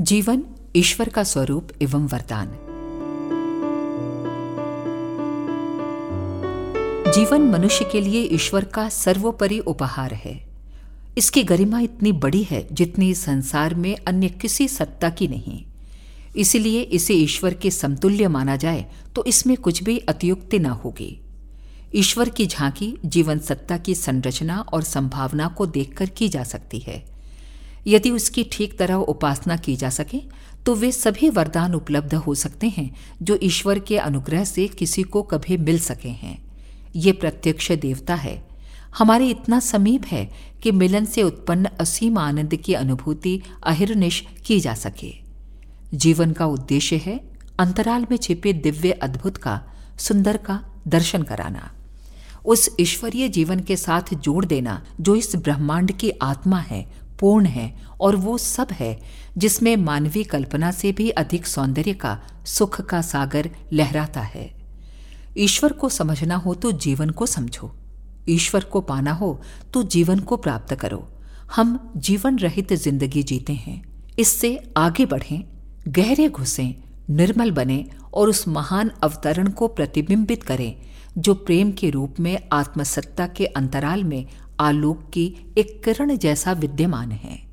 जीवन ईश्वर का स्वरूप एवं वरदान। जीवन मनुष्य के लिए ईश्वर का सर्वोपरि उपहार है। इसकी गरिमा इतनी बड़ी है जितनी संसार में अन्य किसी सत्ता की नहीं। इसलिए इसे ईश्वर के समतुल्य माना जाए तो इसमें कुछ भी अतियुक्ति न होगी। ईश्वर की झांकी जीवन सत्ता की संरचना और संभावना को देखकर की जा सकती है। यदि उसकी ठीक तरह उपासना की जा सके तो वे सभी वरदान उपलब्ध हो सकते हैं, जो ईश्वर के अनुग्रह से किसी को कभी मिल सके हैं। ये प्रत्यक्ष देवता है। हमारे इतना समीप है कि मिलन से उत्पन्न असीम आनंद की अनुभूति अहिर्निश की जा सके। जीवन का उद्देश्य है अंतराल में छिपे दिव्य अद्भुत का, सुंदर का दर्शन कराना। उस ईश्वरीय जीवन के साथ जोड़ देना, जो इस ब्रह्मांड की आत्मा है पूर्ण है और वो सब है, जिसमें मानवीय कल्पना से भी अधिक सौंदर्य का, सुख का सागर लहराता है। ईश्वर को समझना हो तो जीवन को समझो। ईश्वर को पाना हो तो जीवन को प्राप्त करो। हम जीवन रहित ज़िंदगी जीते हैं। इससे आगे बढ़ें, गहरे घुसें, निर्मल बने और उस महान अवतरण को प्रतिबिंबित करें। जो प्रेम के रूप में, आत्मसत्ता के अंतराल में, आलोक की एक किरण जैसा विद्यमान है।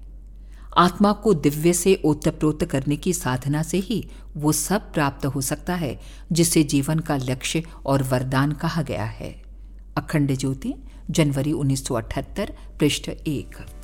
आत्मा को दिव्य से ओतप्रोत करने की साधना से ही वो सब प्राप्त हो सकता है, जिसे जीवन का लक्ष्य और वरदान कहा गया है। अखंड ज्योति, जनवरी 1978 पृष्ठ एक।